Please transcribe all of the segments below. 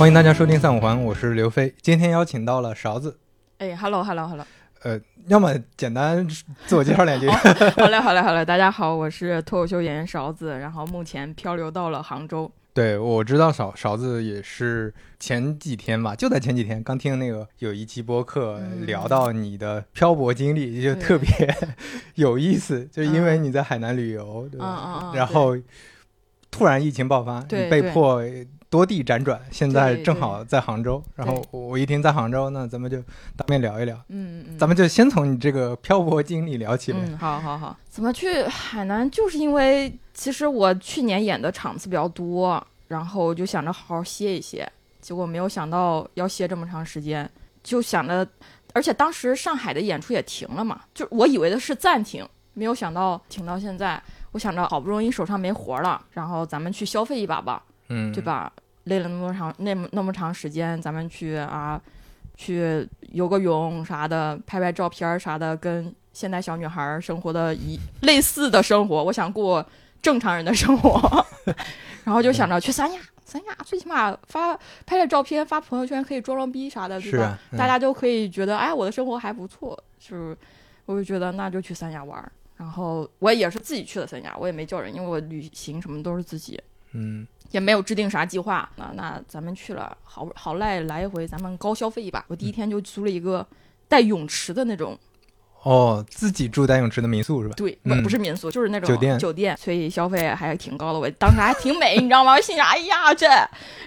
欢迎大家收听三五环，我是刘飞。今天邀请到了勺子，哎，hello，hello，hello，呃，要么简单自我介绍两句。好嘞，好嘞，好嘞，大家好，我是脱口秀演员勺子，然后目前漂流到了杭州。对，我知道勺勺子也是前几天吧，就在前几天刚听那个有一期播客嗯聊到你的漂泊经历，就特别有意思，就因为你在海南旅游，对嗯吧？然后突然疫情爆发，你被迫多地辗转，现在正好在杭州。然后我一听在杭州，那咱们就当面聊一聊。嗯嗯嗯，咱们就先从你这个漂泊经历聊起。嗯，好好好，怎么去海南？就是因为其实我去年演的场次比较多，然后就想着好好歇一歇，结果没有想到要歇这么长时间，就想着，而且当时上海的演出也停了嘛，就我以为的是暂停，没有想到停到现在。我想着好不容易手上没活了，然后咱们去消费一把吧。嗯，对？吧？累了那么长那么那么长时间，咱们去啊，去游个泳啥的，拍拍照片儿啥的，跟现代小女孩儿生活的一类似的生活。我想过正常人的生活，然后就想着去三亚，三亚最起码发拍拍照片发朋友圈可以装装逼啥的，对吧？啊，嗯大家都可以觉得，哎，我的生活还不错，就是，我就觉得那就去三亚玩儿。然后我也是自己去的三亚，我也没叫人，因为我旅行什么都是自己。嗯也没有制定啥计划，那那咱们去了，好好赖来一回，咱们高消费一把。我第一天就租了一个带泳池的那种，哦，自己住带泳池的民宿是吧？对，不、嗯不是民宿，就是那种酒店酒店，所以消费还挺高的。我当时还挺美，你知道吗？我心想，哎呀，这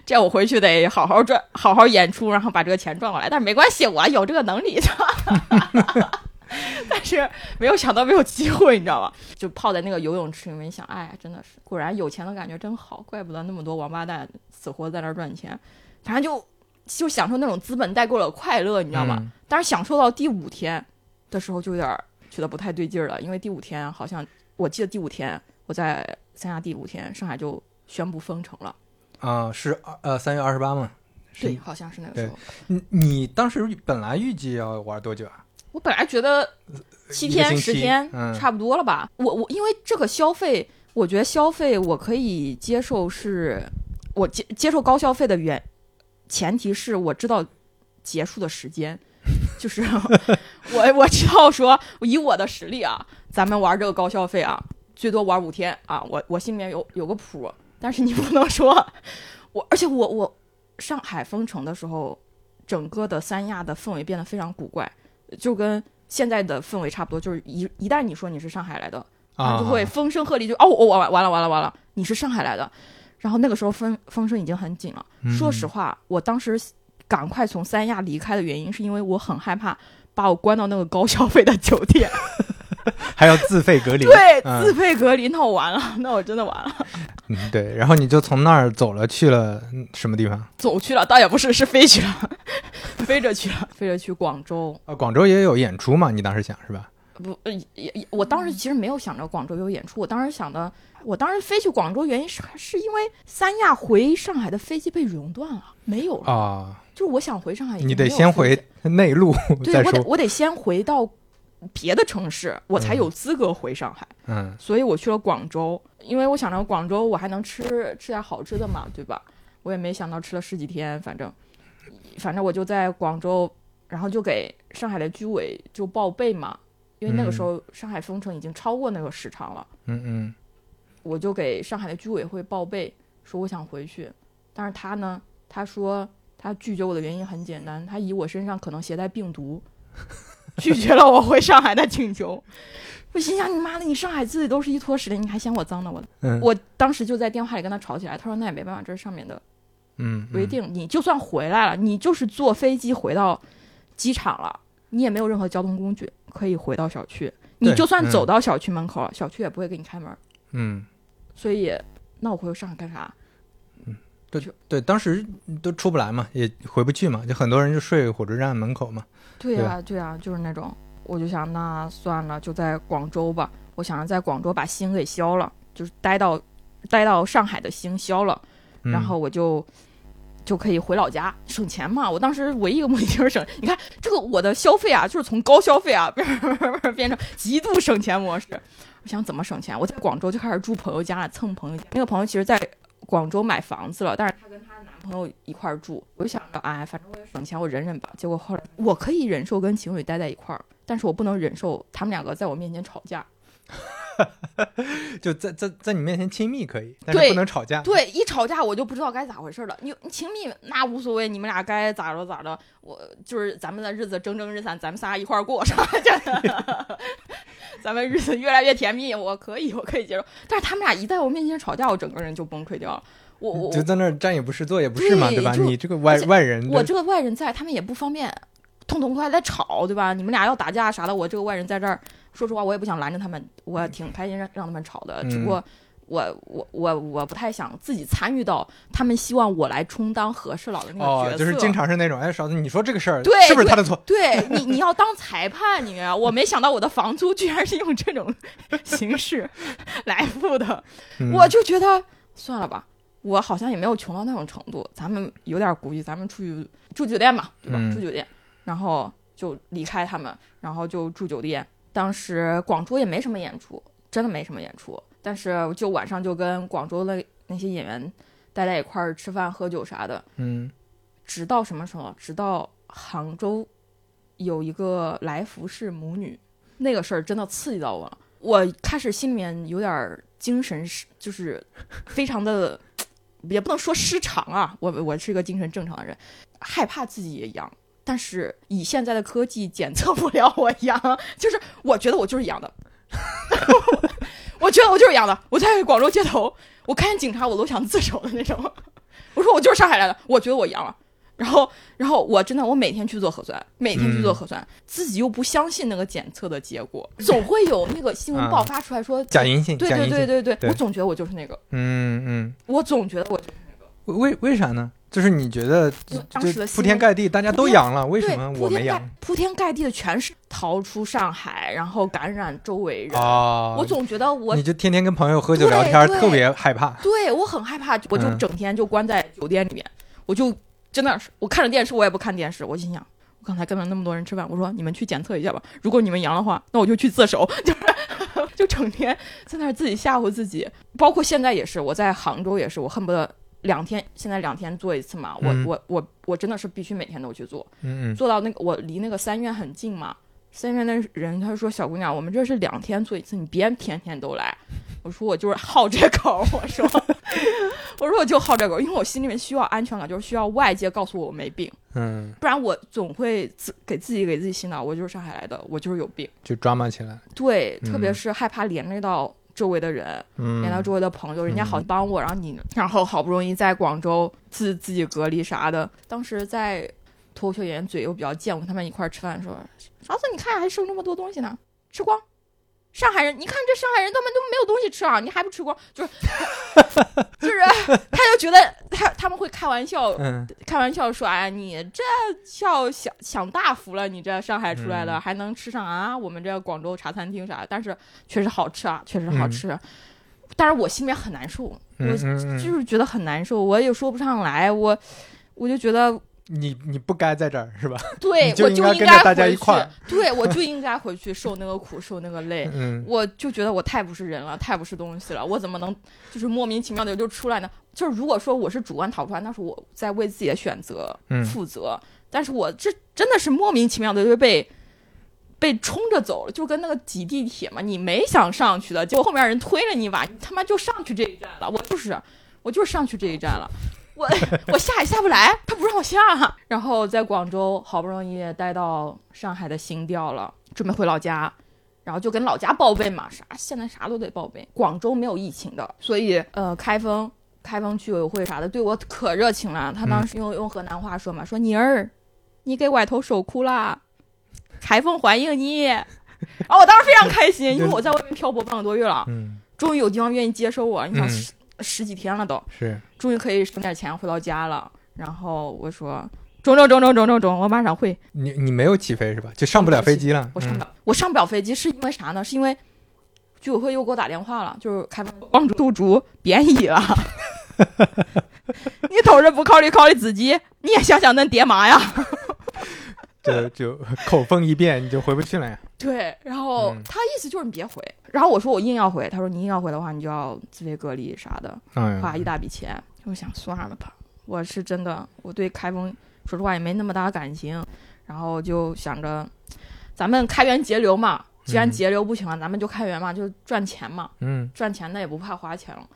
这我回去得好好赚，好好演出，然后把这个钱赚过来。但是没关系，我有这个能力的。但是没有想到没有机会，你知道吧？就泡在那个游泳池里面，想，哎，真的是，果然有钱的感觉真好，怪不得那么多王八蛋死活在那儿赚钱。反正就就享受那种资本带过的快乐，你知道吗？嗯但是享受到第五天的时候，就有点儿觉得不太对劲儿了，因为第五天好像我记得第五天我在三亚第五天，上海就宣布封城了。啊，是呃三月二十八嘛？是对，好像是那个时候。你你当时本来预计要玩多久啊？我本来觉得七天十天、嗯差不多了吧。我我因为这个消费，我觉得消费我可以接受是，我接接受高消费的原前提是我知道结束的时间，就是我我知道说以我的实力啊，咱们玩这个高消费啊，最多玩五天啊，我我心里面有有个谱，但是你 不能说我，而且我我上海封城的时候，整个的三亚的氛围变得非常古怪。就跟现在的氛围差不多，就是一一旦你说你是上海来的，啊，就会风声鹤唳，就哦，我完完了完了完了，你是上海来的，然后那个时候风风声已经很紧了。嗯。说实话，我当时赶快从三亚离开的原因，是因为我很害怕把我关到那个高消费的酒店，还要自费隔离。对，嗯。自费隔离，那我完了，那我真的完了，嗯，对，然后你就从那儿走了，去了嗯什么地方？走去了，倒也不是，是飞去了，飞着去了，飞着去广州。啊，广州也有演出嘛？你当时想是吧？不，呃也也，我当时其实没有想着广州有演出，我当时想的，我当时飞去广州原因是是因为三亚回上海的飞机被熔断了，没有了，啊，就是我想回上海你得先回，内陆对我得。我得先回到别的城市，我才有资格回上海，嗯。所以我去了广州，因为我想着广州我还能吃吃点好吃的嘛，对吧？我也没想到吃了十几天，反正。反正我就在广州，然后就给上海的居委就报备嘛，因为那个时候上海封城已经超过那个时长了，嗯嗯。我就给上海的居委会报备说我想回去，但是他呢，他说他拒绝我的原因很简单，他以我身上可能携带病毒，拒绝了我回上海的请求。我心想你妈的，你上海自己都是一坨屎的，你还嫌我脏呢我。嗯，我当时就在电话里跟他吵起来，他说那也没办法，这是上面的嗯规定，你就算回来了，你就是坐飞机回到机场了，你也没有任何交通工具可以回到小区，你就算嗯走到小区门口了，小区也不会给你开门。嗯，所以，那我回上海干啥？嗯对对，当时都出不来嘛，也回不去嘛，就很多人就睡火车站门口嘛。对对呀、对呀、就是那种，我就想，那算了，就在广州吧。我想着在广州把心给消了，就是待到待到上海的心消了，嗯然后我就就可以回老家省钱嘛。我当时唯一一个目的就是省，你看这个我的消费啊，就是从高消费啊 变变成极度省钱模式。我想怎么省钱？我在广州就开始住朋友家了，蹭朋友家。那个朋友其实在广州买房子了，但是她跟她男朋友一块儿住，我就想着，哎，反正我省钱，我忍忍吧。结果后来我可以忍受跟情侣待在一块儿，但是我不能忍受他们两个在我面前吵架。就在在在你面前亲密可以，但是不能吵架。对，一吵架我就不知道该咋回事了。你你亲密那无所谓，你们俩该咋着咋着，我就是咱们的日子蒸蒸日上，咱们仨一块儿过，是吧？咱们日子越来越甜蜜，我可以，我可以接受。但是他们俩一在我面前吵架，我整个人就崩溃掉了。我我就在那儿站也不是，坐也不是嘛，对对吧？你这个外外人，我这个外人在，他们也不方便痛痛快快地吵，对吧？你们俩要打架啥的，我这个外人在这儿，说实话，我也不想拦着他们，我挺开心让让他们吵的，只不过。我我我我不太想自己参与到他们希望我来充当和事佬的那个角色，哦，就是经常是那种，哎，嫂子，你说这个事儿对是不是他的错？对你，你要当裁判，你我没想到我的房租居然是用这种 形式来付的，嗯我就觉得算了吧，我好像也没有穷到那种程度，咱们有点估计，咱们出去住酒店吧，对吧？嗯住酒店，然后就离开他们，然后就住酒店。当时广州也没什么演出，真的没什么演出，但是就晚上就跟广州的那些演员待在一块儿吃饭喝酒啥的，嗯直到什么时候？直到杭州有一个来福士母女，那个事儿真的刺激到我了。我开始心里面有点儿精神失，就是非常的，也不能说失常啊。我我是一个精神正常的人，害怕自己也阳，但是以现在的科技检测不了我阳，就是我觉得我就是阳的，我觉得我就是阳的。我在广州街头，我看见警察我都想自首的那种。我说我就是上海来的，我觉得我阳了。然后，然后我真的我每天去做核酸，每天去做核酸，自己又不相信那个检测的结果，总会有那个新闻爆发出来说假阴性，对对对对对，对我总觉得我就是那个，嗯嗯，我总觉得我为为为啥呢？就是你觉得就当时的铺天盖地，大家都阳了，为什么我没阳？铺天盖地的全是逃出上海，然后感染周围人。哦，我总觉得我你就天天跟朋友喝酒聊天，特别害怕。对我很害怕，我就嗯整天就关在酒店里面，我就真的是我看着电视我也不看电视，我心想。我刚才跟了那么多人吃饭，我说你们去检测一下吧。如果你们阳的话，那我就去自首，就是 就整天在那儿自己吓唬自己。包括现在也是，我在杭州也是，我恨不得两天，现在两天做一次嘛。我、嗯我我我真的是必须每天都去做，嗯嗯，做到那个我离那个三院很近嘛。三院的人他说小姑娘，我们这是两天做一次，你别天天都来。我说我就是好这口，我说 我说我就好这口，因为我心里面需要安全感，就是需要外界告诉我我没病，嗯，不然我总会自给自己给自己洗脑，我就是上海来的，我就是有病。就 drama 起来。对，特别嗯是害怕连累到周围的人，嗯，连到周围的朋友，人家好帮我，然后你，然后好不容易在广州自自己隔离啥的，当时在脱口秀演员嘴又比较贱，我跟他们一块儿吃饭说，勺子你看还剩这么多东西呢，吃光。上海人，你看这上海人他们都没有东西吃啊，你还不吃光？就是 就是，他就觉得他他们会开玩笑，嗯开玩笑说：“哎，你这叫享享大福了，你这上海出来的、嗯还能吃上啊？我们这广州茶餐厅啥的，但是确实好吃啊，确实好吃。但是我心里面很难受，嗯我就是觉得很难受，我也说不上来，我我就觉得，你你不该在这儿是吧？对就我就应应该大家回去一块儿，对我就应该回去受那个苦，受那个累。嗯我就觉得我太不是人了，太不是东西了，我怎么能就是莫名其妙的就出来呢？就是如果说我是主观逃出来，那是我在为自己的选择嗯负责，但是我这真的是莫名其妙的就被被冲着走了，就跟那个挤地铁嘛，你没想上去的，结果后面人推了你一把，你他妈就上去这一站了，我就是我就是上去这一站了。我我下也下不来，他不让我下。然后在广州好不容易待到上海的新调了，准备回老家，然后就跟老家报备嘛，啥现在啥都得报备。广州没有疫情的，所以呃，开封开封居委会啥的对我可热情了。他当时用、用河南话说嘛，说妮儿，你给外头受苦啦，开封欢迎你。然后我当时非常开心，因为我在外面漂泊半个多月了，嗯终于有地方愿意接收我。你想嗯十、几天了都，是终于可以省点钱回到家了。然后我说中中中中中中中，我马上回。你你没有起飞是吧？就上不了飞机了。嗯我上不了，我上不了飞机是因为啥呢？是因为居委会又给我打电话了，就是开放光入住贬义了。你同时不考虑考虑自己，你也想想恁爹妈呀？就就口风一变，你就回不去了呀。对，然后嗯他意思就是你别回，然后我说我硬要回，他说你硬要回的话，你就要自费隔离啥的，嗯，花一大笔钱。我想算了吧，我是真的，我对开封说实话也没那么大感情，然后就想着咱们开源节流嘛，既然嗯节流不行了，咱们就开源嘛，就赚钱嘛，嗯赚钱的也不怕花钱了，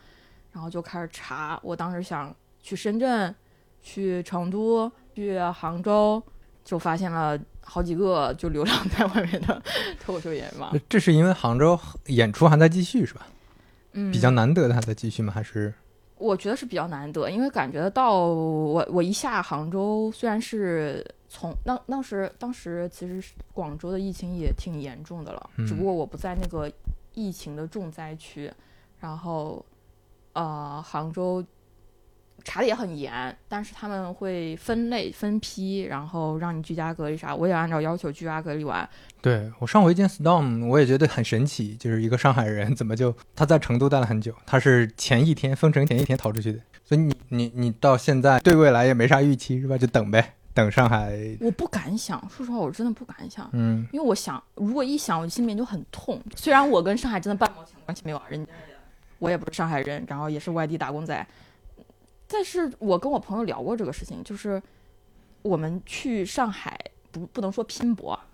然后就开始查。我当时想去深圳、去成都、去杭州，就发现了好几个就流浪在外面的 脱口秀演员嘛。这是因为杭州演出还在继续是吧？嗯，比较难得的还在继续吗？还是我觉得是比较难得，因为感觉到我我一下杭州，虽然是从当当时当时其实是广州的疫情也挺严重的了，嗯只不过我不在那个疫情的重灾区，然后呃杭州查的也很严，但是他们会分类分批，然后让你居家隔离啥，我也按照要求居家隔离完，对我上回见 Storm，我也觉得很神奇，就是一个上海人怎么就他在成都待了很久，他是前一天封城前一天逃出去的，所以你你你到现在对未来也没啥预期是吧？就等呗，等上海，我不敢想，说实话我真的不敢想。嗯因为我想，如果一想，我心里面就很痛。虽然我跟上海真的半毛钱关系没有啊，人家我也不是上海人，然后也是外地打工仔，但是我跟我朋友聊过这个事情，就是我们去上海不不能说拼搏啊，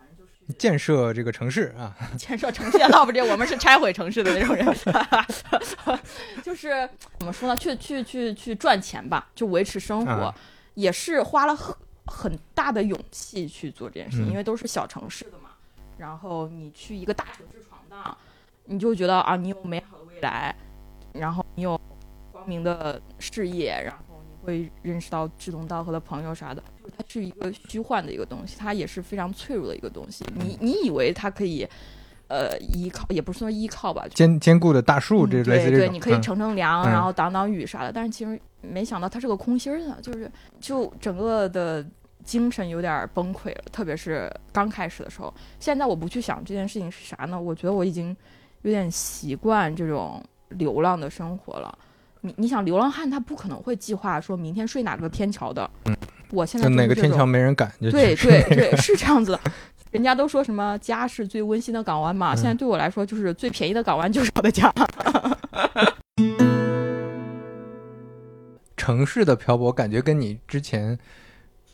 建设这个城市啊，建设城市也闹不这，我们是拆毁城市的那种人，就是怎么说呢？去去去去赚钱吧，就维持生活，啊也是花了很很大的勇气去做这件事情，嗯因为都是小城市的嘛。然后你去一个大城市闯荡，你就觉得啊，你有美好的未来，然后你有光明的事业，然后你会认识到志同道合的朋友啥的。就是它是一个虚幻的一个东西，它也是非常脆弱的一个东西。你你以为它可以，呃，依靠也不是说依靠吧，坚坚固的大树，这嗯对对，类似这种，你可以嗯乘乘凉，嗯然后挡挡雨啥的。但是其实没想到它是个空心儿的，就是就整个的精神有点崩溃了。特别是刚开始的时候，现在我不去想这件事情是啥呢？我觉得我已经有点习惯这种流浪的生活了。你你想，流浪汉他不可能会计划说明天睡哪个天桥的。嗯我现在就哪个天桥没人敢，就对是对 对，是这样子的。人家都说什么家是最温馨的港湾嘛，嗯现在对我来说就是最便宜的港湾就是我的家。城市的漂泊，感觉跟你之前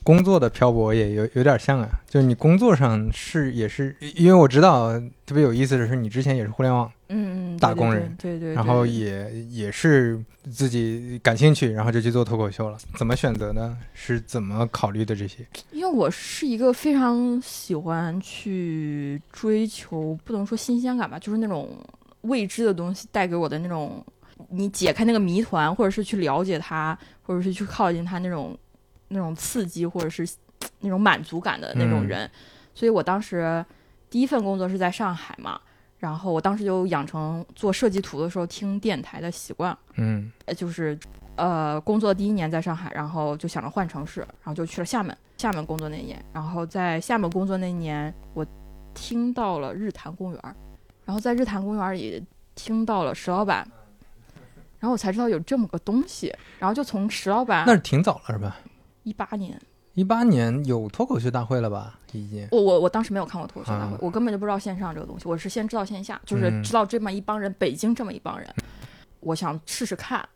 工作的漂泊也有有点像啊。就是你工作上是也是，因为我知道特别有意思的是，你之前也是互联网，嗯，嗯打工人对对，然后也也是自己感兴趣，然后就去做脱口秀了。怎么选择呢？是怎么考虑的这些？因为我是一个非常喜欢去追求，不能说新鲜感吧，就是那种未知的东西带给我的那种，你解开那个谜团，或者是去了解它，或者是去靠近它那种那种刺激，或者是那种满足感的那种嗯人。所以我当时第一份工作是在上海嘛，然后我当时就养成做设计图的时候听电台的习惯。嗯呃，就是呃，工作第一年在上海，然后就想着换城市，然后就去了厦门。厦门工作那一年，然后在厦门工作那一年，我听到了日坛公园儿，然后在日坛公园儿里听到了石老板，然后我才知道有这么个东西，然后就从石老板那是挺早了是吧？一八年，一八年有脱口秀大会了吧？已经。我我我当时没有看过脱口秀大会，啊我根本就不知道线上这个东西，我是先知道线下，就是嗯知道这么一帮人，北京这么一帮人，我想试试看，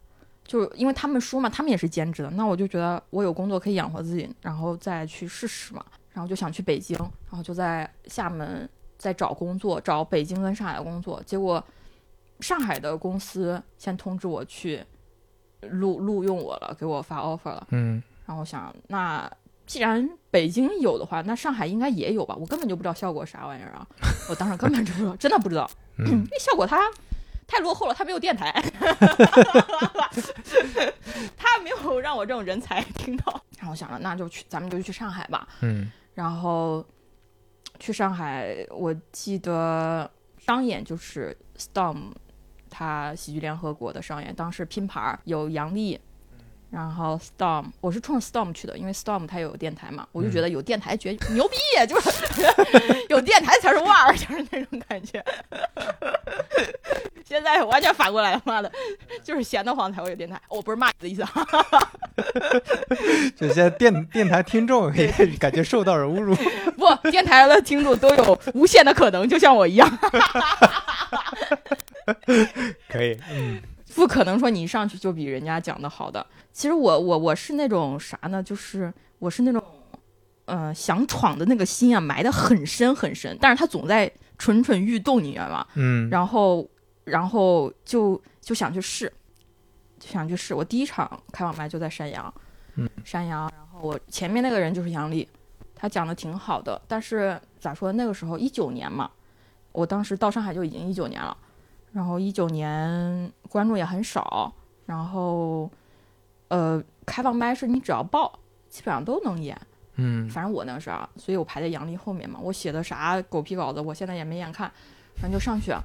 就是因为他们说嘛，他们也是兼职的，那我就觉得我有工作可以养活自己，然后再去试试嘛，然后就想去北京，然后就在厦门在找工作，找北京跟上海的工作，结果上海的公司先通知我去录录用我了，给我发 offer 了。嗯，然后我想，那既然北京有的话，那上海应该也有吧？我根本就不知道效果啥玩意儿啊！我当时根本就不知道，真的不知道，嗯因为效果它太落后了，它没有电台，它没有让我这种人才听到。然后我想着，那就去，咱们就去上海吧。嗯然后去上海，我记得商演就是 Storm，他喜剧联合国的商演，当时拼盘儿有杨笠，然后 Storm，我是冲着 Storm 去的，因为 Storm 它有电台嘛，我就觉得有电台绝牛逼，就是 有电台才是腕儿，就是那种感觉。现在完全反过来了，妈的，就是闲得慌才会有电台。我不是骂你的意思啊，就现在电电台听众也感觉受到了侮辱。不，电台的听众都有无限的可能，就像我一样，可以，嗯不可能说你一上去就比人家讲的好的。其实我我我是那种啥呢？就是我是那种，呃，想闯的那个心啊，埋得很深很深，但是他总在蠢蠢欲动，你知道吗？嗯，然后然后就就想去试，就想去试。我第一场开网麦就在山羊，嗯，山羊。然后我前面那个人就是杨丽，他讲的挺好的，但是咋说？那个时候一九年嘛，我当时到上海就已经一九年了，然后一九年观众也很少，然后呃，开放麦是你只要报，基本上都能演。嗯反正我那是啊，所以我排在杨丽后面嘛。我写的啥狗屁稿子，我现在也没眼看，反正就上去啊。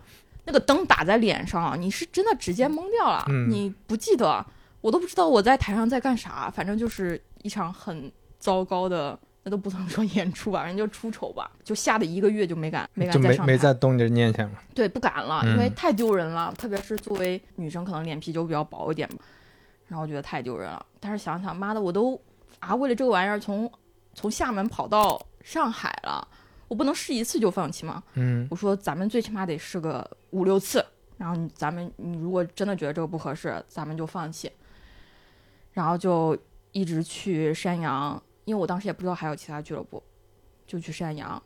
那个灯打在脸上啊，你是真的直接懵掉了，嗯你不记得，我都不知道我在台上在干啥。反正就是一场很糟糕的，那都不能说演出吧，人就出丑吧，就吓得一个月就没敢没敢就没再上台。没再动你的念想了。对，不敢了，嗯因为太丢人了。特别是作为女生，可能脸皮就比较薄一点嘛，然后我觉得太丢人了。但是想想，妈的，我都啊为了这个玩意儿从从厦门跑到上海了，我不能试一次就放弃吗？嗯我说咱们最起码得试个五六次，然后你咱们你如果真的觉得这个不合适，咱们就放弃。然后就一直去山羊，因为我当时也不知道还有其他俱乐部，就去山羊，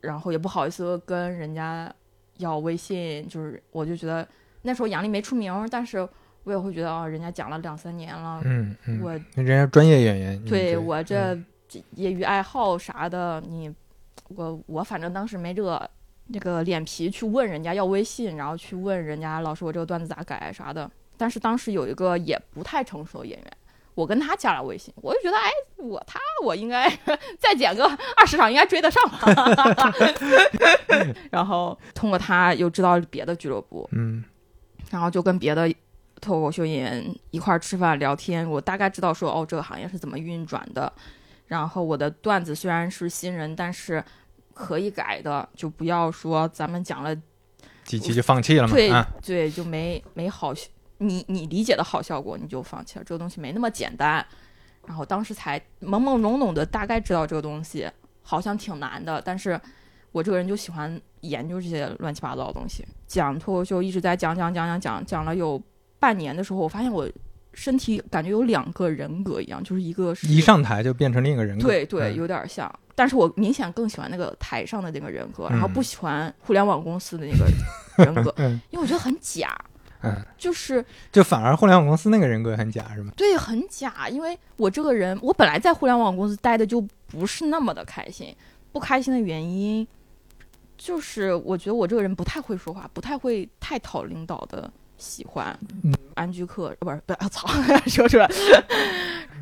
然后也不好意思跟人家要微信，就是我就觉得那时候杨丽没出名，但是我也会觉得哦，人家讲了两三年了，嗯嗯，我人家专业演员，对嗯我这这业余爱好啥的，你我我反正当时没这个那个脸皮去问人家要微信，然后去问人家老师我这个段子咋改啥的。但是当时有一个也不太成熟的演员，我跟他加了微信，我就觉得哎，我他我应该再减个二十场应该追得上吧。然后通过他又知道别的俱乐部，嗯然后就跟别的脱口秀演员一块儿吃饭聊天，我大概知道说哦这个行业是怎么运转的。然后我的段子虽然是新人，但是可以改的，就不要说咱们讲了几期就放弃了嘛？对、啊，对就没没好，你你理解的好效果你就放弃了，这个东西没那么简单。然后当时才朦朦胧胧的大概知道这个东西好像挺难的，但是我这个人就喜欢研究这些乱七八糟的东西。讲脱口秀一直在讲讲讲讲讲讲了有半年的时候，我发现我身体感觉有两个人格一样，就是一个是一上台就变成另一个人格。对对，嗯有点像。但是我明显更喜欢那个台上的那个人格，然后嗯不喜欢互联网公司的那个人格，嗯因为我觉得很假，嗯，就是就反而互联网公司那个人格很假是吗？对很假。因为我这个人，我本来在互联网公司待的就不是那么的开心，不开心的原因就是我觉得我这个人不太会说话，不太会太讨领导的喜欢。嗯安居客呃不是不要，操，说出来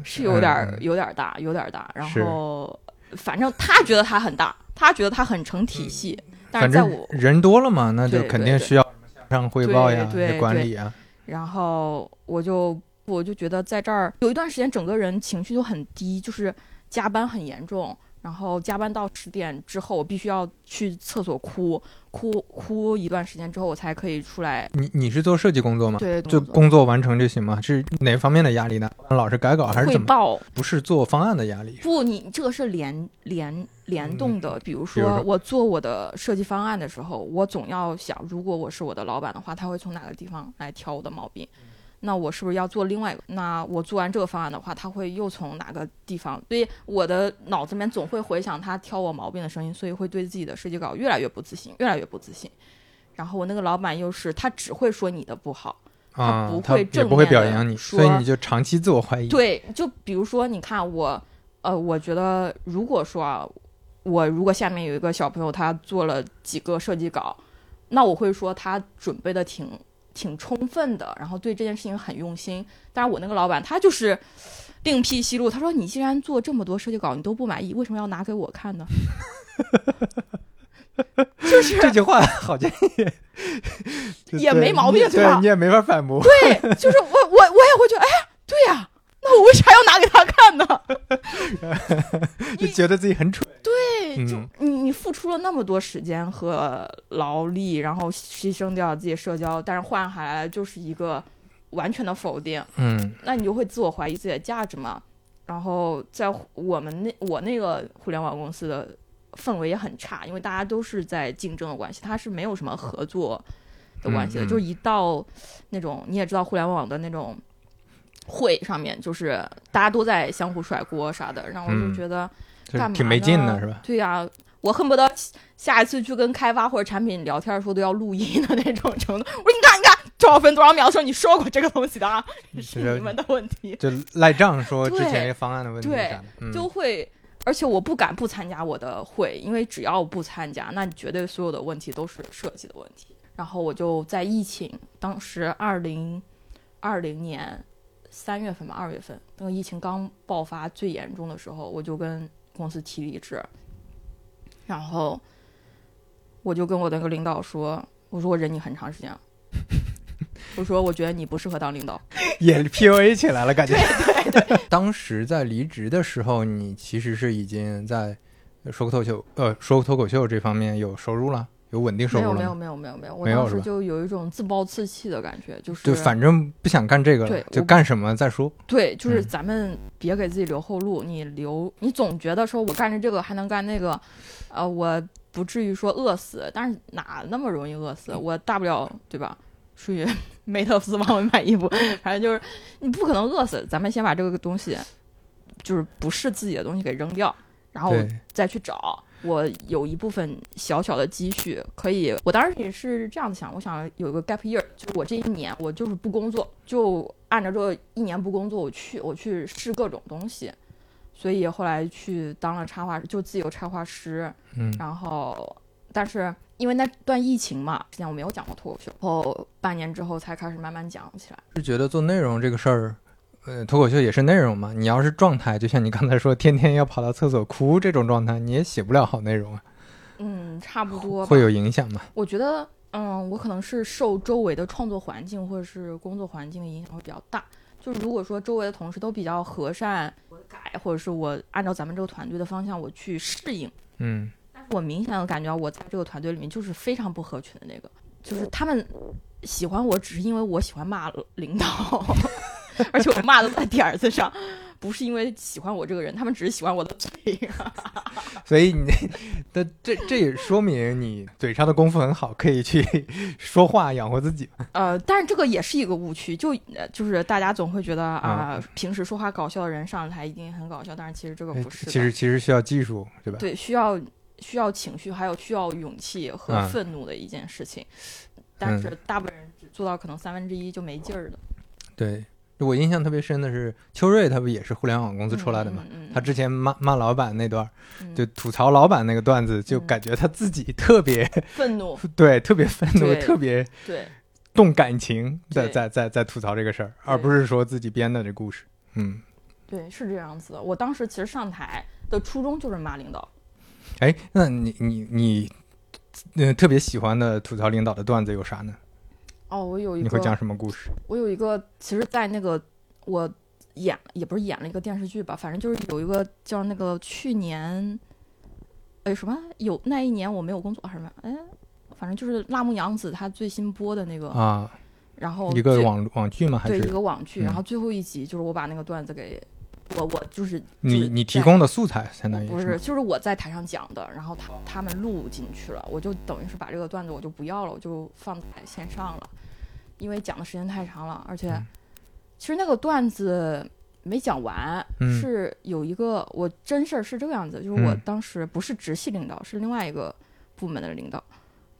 是有点有点儿大，有点儿大。然后反正他觉得他很大，他觉得他很成体系，但是在我人多了嘛，那就肯定需要上汇报呀、管理啊。然后我就我就觉得在这儿有一段时间，整个人情绪就很低，就是加班很严重。然后加班到十点之后，我必须要去厕所哭哭哭一段时间之后，我才可以出来。你你是做设计工作吗？对，就工作完成就行吗？是哪方面的压力呢？老是改稿还是怎么？汇报不是做方案的压力。不，你这个是联联联动的。比如说说，我做我的设计方案的时候，我总要想，如果我是我的老板的话，他会从哪个地方来挑我的毛病？那我是不是要做另外一个？那我做完这个方案的话，他会又从哪个地方？所以我的脑子里面总会回想他挑我毛病的声音，所以会对自己的设计稿越来越不自信，越来越不自信。然后我那个老板又是他只会说你的不好，他，不会正也不会表扬你，说所以你就长期自我怀疑。对，就比如说，你看我，呃，我觉得如果说啊，我如果下面有一个小朋友，他做了几个设计稿，那我会说他准备的挺挺充分的，然后对这件事情很用心。但是我那个老板他就是另辟蹊路，他说你既然做这么多设计稿你都不满意，为什么要拿给我看呢？就是这句话好建议也没毛病对对吧你也没法反驳。对，就是我我我也会觉得，哎，对呀、那我为啥要拿给他看呢？就觉得自己很蠢。对，就嗯你你付出了那么多时间和劳力，然后牺牲掉自己的社交，但是换回来就是一个完全的否定，嗯那你就会自我怀疑自己的价值嘛。然后在我们那我那个互联网公司的氛围也很差，因为大家都是在竞争的关系，它是没有什么合作的关系的。嗯嗯就是一到那种你也知道互联网的那种会上面，就是大家都在相互甩锅啥的，然后我就嗯觉得。干嘛挺没劲的，是吧？对呀、我恨不得下一次去跟开发或者产品聊天的时候都要录音的那种程度。我说你看，你看多少分多少秒的时候你说过这个东西的啊，是是你们的问题，就赖账说之前一个方案的问题对就会。而且我不敢不参加我的会，因为只要不参加，那你绝对所有的问题都是设计的问题。然后我就在疫情，当时二零二零年三月份吧，二月份那个疫情刚爆发最严重的时候，我就跟公司提离职，然后我就跟我那个领导说，我说我忍你很长时间了，我说我觉得你不适合当领导。也 PUA 起来了，感觉。对对 当时在离职的时候，你其实是已经在说脱口秀，呃，说脱口秀这方面有收入了，有稳定收没有没有。没有没有没有，我没有是吧当时就有一种自暴自弃的感觉，就是就反正不想干这个了对，就干什么再说。对，就是嗯咱们别给自己留后路。你留，你总觉得说我干着这个还能干那个，呃，我不至于说饿死，但是哪那么容易饿死？我大不了对吧？属于梅特斯邦文版衣服，反正就是你不可能饿死。咱们先把这个东西，就是不是自己的东西给扔掉，然后，再去找。我有一部分小小的积蓄，可以。我当时也是这样想，我想有一个 gap year，就是我这一年我就是不工作，就按照这一年不工作，我去我去试各种东西。所以后来去当了插画，就自由插画师。嗯然后，但是因为那段疫情嘛，之前我没有讲过脱口秀，然后半年之后才开始慢慢讲起来。是觉得做内容这个事儿，呃，脱口秀也是内容嘛。你要是状态，就像你刚才说，天天要跑到厕所哭这种状态，你也写不了好内容啊，嗯，差不多会有影响嘛。我觉得，嗯，我可能是受周围的创作环境或者是工作环境的影响会比较大。就是如果说周围的同事都比较和善，我改，或者是我按照咱们这个团队的方向我去适应，嗯但是我明显的感觉我在这个团队里面就是非常不合群的那个，就是他们喜欢我只是因为我喜欢骂领导，而且我骂都在点儿子上，不是因为喜欢我这个人，他们只是喜欢我的嘴。所以你 的这这也说明你嘴上的功夫很好，可以去说话养活自己。呃，但是这个也是一个误区，就呃就是大家总会觉得啊、嗯平时说话搞笑的人上台一定很搞笑，但是其实这个哎不是。其实其实需要技术，对吧？对需要需要情绪，还有需要勇气和嗯愤怒的一件事情，但是大部分人只做到可能三分之一就没劲儿了。对，我印象特别深的是秋瑞，他不也是互联网公司出来的嘛？嗯嗯嗯他之前骂骂老板那段就吐槽老板那个段子，就嗯感觉他自己特别 愤怒，对，特别愤怒，特别对动感情，在对在在在吐槽这个事儿，而不是说自己编的这故事。嗯，对，是这样子的。我当时其实上台的初衷就是骂领导。哎，那你你你，呃，特别喜欢的吐槽领导的段子有啥呢？哦，我有一个，你会讲什么故事？我有一个，其实，在那个我演也不是演了一个电视剧吧，反正就是有一个叫那个去年，哎什么有那一年我没有工作还是什么？哎，反正就是辣目洋子她最新播的那个，啊，然后一个网网剧吗？还对一个网剧，嗯然后最后一集就是我把那个段子给我我就是你你提供的素材，相当于不是，就是我在台上讲的，然后他他们录进去了，我就等于是把这个段子我就不要了，我就放在线上了，因为讲的时间太长了，而且嗯其实那个段子没讲完，嗯是有一个我真事儿是这个样子，就是我嗯当时不是直系领导，是另外一个部门的领导，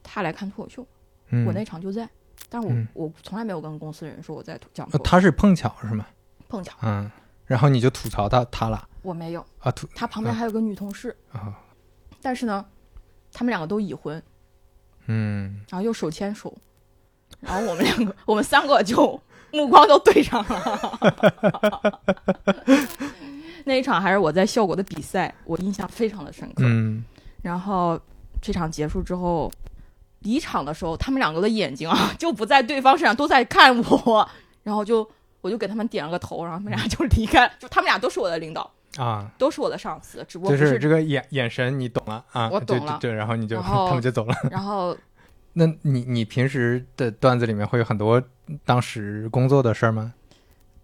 他来看脱口秀，嗯，我那场就在，但是我、嗯我从来没有跟公司人说我在讲呃脱口秀，他是碰巧是吗？碰巧嗯，然后你就吐槽他他了。我没有，啊吐他旁边嗯还有个女同事，啊。但是呢，他们两个都已婚。嗯。然后又手牵手，然后我们两个，我们三个就目光都对上了。那一场还是我在效果的比赛，我印象非常的深刻。嗯。然后这场结束之后，离场的时候，他们两个的眼睛啊就不在对方身上，都在看我，然后就我就给他们点了个头，然后他们俩就离开。就他们俩都是我的领导，啊，都是我的上司，只不过就不是。是这个眼眼神你懂了啊，我懂了对然后你就后他们就走了。然后那你你平时的段子里面会有很多当时工作的事儿吗？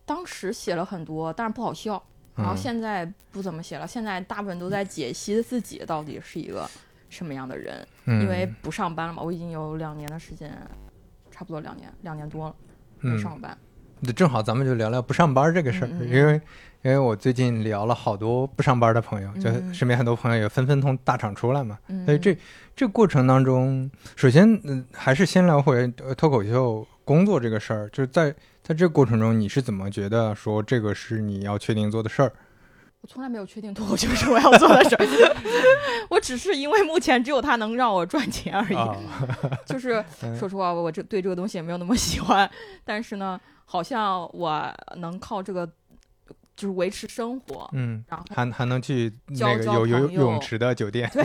当时写了很多，但是不好笑。然后嗯现在不怎么写了，现在大部分都在解析自己到底是一个什么样的人。嗯，因为不上班了嘛，我已经有两年的时间，差不多两年，两年多了没嗯，上班。那正好咱们就聊聊不上班这个事儿，嗯嗯嗯。因为因为我最近聊了好多不上班的朋友，就嗯。身边很多朋友也纷纷从大厂出来嘛，嗯，所以这这过程当中，首先嗯、还是先聊回呃脱口秀工作这个事儿，就是在在这个过程中，你是怎么觉得说这个是你要确定做的事儿？我从来没有确定脱口秀是我要做的事儿，我只是因为目前只有它能让我赚钱而已。啊，就是嗯。说实话，我这对这个东西也没有那么喜欢，但是呢，好像我能靠这个就是维持生活，嗯，然后还还能去那个有游泳池的酒店，对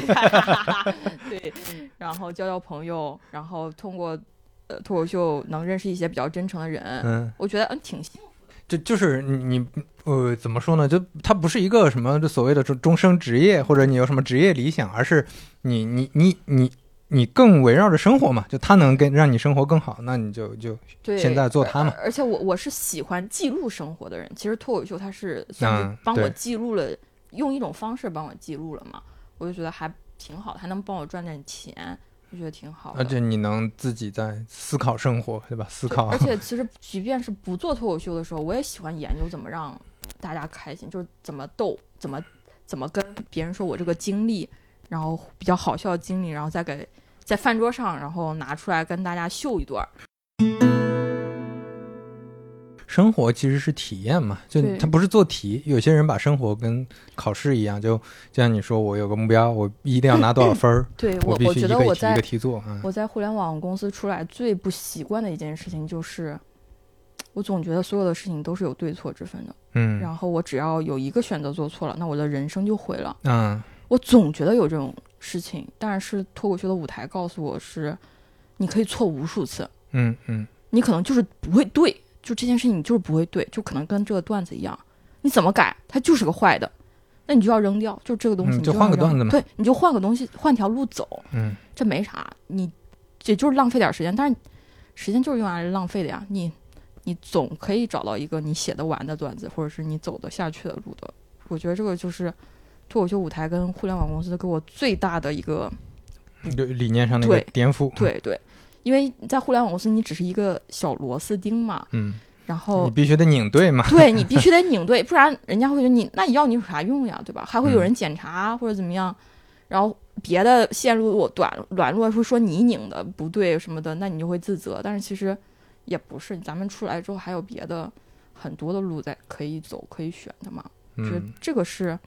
对，然后交交朋友，然后通过呃脱口秀能认识一些比较真诚的人，嗯。我觉得嗯挺幸福。就就是你你呃怎么说呢？就它不是一个什么就所谓的终终生职业，或者你有什么职业理想，而是你你你你你更围绕着生活嘛。就它能跟让你生活更好，那你就就，现在做它嘛而而且我我是喜欢记录生活的人，其实脱口秀它是算嗯是帮我记录了，用一种方式帮我记录了嘛，我就觉得还挺好的，还能帮我赚点钱，我觉得挺好的。而且你能自己在思考生活，对吧？思考而且其实即便是不做脱口秀的时候，我也喜欢研究怎么让大家开心，就是怎么逗，怎么怎么跟别人说我这个经历，然后比较好笑的经历，然后再给在饭桌上，然后拿出来跟大家秀一段儿。生活其实是体验嘛，就它不是做题。有些人把生活跟考试一样，就就像你说，我有个目标，我一定要拿多少分儿，对我，必我觉得我在个题做啊。我在互联网公司出来最不习惯的一件事情就是，我总觉得所有的事情都是有对错之分的。嗯然后我只要有一个选择做错了，那我的人生就毁了。嗯我总觉得有这种事情，但是脱口秀的舞台告诉我是，你可以错无数次，嗯嗯你可能就是不会对，就这件事情你就是不会对，就可能跟这个段子一样，你怎么改它就是个坏的，那你就要扔掉，就这个东西你就换个段子嘛对，你就换个东西，换条路走，嗯这没啥，你也就是浪费点时间，但是时间就是用来浪费的呀。你你总可以找到一个你写得完的段子，或者是你走得下去的路的。我觉得这个就是脱口秀舞台跟互联网公司给我最大的一个就理念上的一个对颠覆。对对，因为在互联网公司你只是一个小螺丝钉嘛，嗯，然后你必须得拧对嘛。对你必须得拧对，不然人家会觉得你那你要你有啥用呀，对吧？还会有嗯人检查或者怎么样，然后别的线路短短路会说你拧的不对什么的，那你就会自责。但是其实也不是，咱们出来之后还有别的很多的路在可以走可以选的嘛。嗯，这个是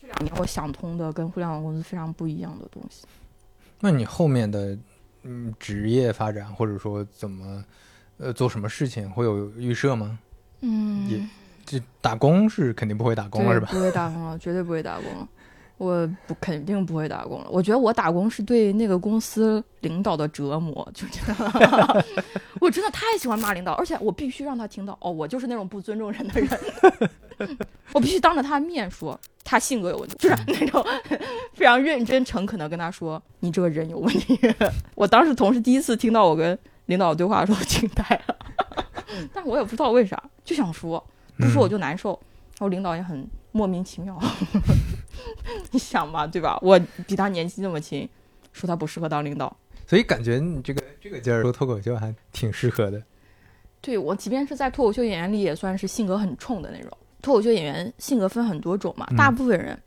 这两年我想通的，跟互联网公司非常不一样的东西。那你后面的嗯职业发展，或者说怎么呃做什么事情，会有预设吗？嗯，也就打工是肯定不会打工了，是吧？不会打工了，绝对不会打工了。我不肯定不会打工了。我觉得我打工是对那个公司领导的折磨，就这样，我真的太喜欢骂领导，而且我必须让他听到，哦，我就是那种不尊重人的人，我必须当着他的面说他性格有问题，就是那种 非常认真诚恳的跟他说你这个人有问题。我当时同事第一次听到我跟领导对话的时候惊呆了，但我也不知道为啥，就想说，不说我就难受。然后领导也很莫名其妙，你想嘛，对吧？我比他年纪那么轻，说他不适合当领导。所以感觉你这个这个劲儿说脱口秀还挺适合的。对我，即便是在脱口秀演员里，也算是性格很冲的那种。脱口秀演员性格分很多种嘛，嗯大部分人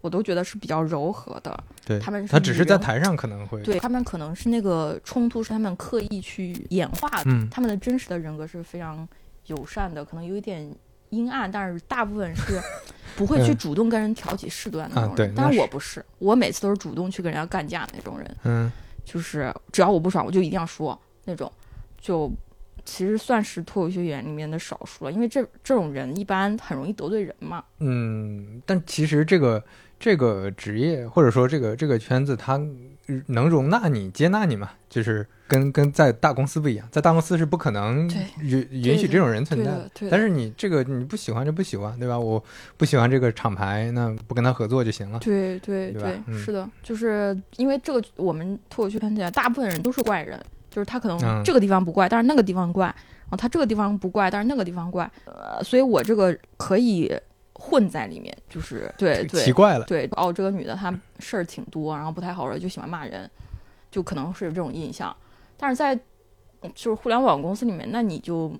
我都觉得是比较柔和的，对，他们是他只是在台上可能会，对他们可能是那个冲突是他们刻意去演化的，嗯他们的真实的人格是非常友善的，可能有一点阴暗，但是大部分是 不会去嗯主动跟人挑起事端的那种人。啊但是是我不是，我每次都是主动去跟人家干架的那种人，嗯就是只要我不爽，我就一定要说那种，就其实算是脱口秀演员里面的少数了，因为这这种人一般很容易得罪人嘛。嗯，但其实这个这个职业或者说这个这个圈子，它能容纳你、接纳你嘛？就是跟跟在大公司不一样，在大公司是不可能允允许这种人存在对的但是你这个你不喜欢就不喜欢，对吧？我不喜欢这个厂牌，那不跟他合作就行了。对对对是的，就是因为这个我们脱口秀圈子啊，大部分人都是怪人，就是他可嗯能这个地方不怪，但是那个地方怪，然后他这个地方不怪，但是那个地方怪，呃，所以我这个可以混在里面，就是对对奇怪了，对，哦，这个女的她事儿挺多，然后不太好惹，就喜欢骂人，就可能是有这种印象。但是在就是互联网公司里面，那你就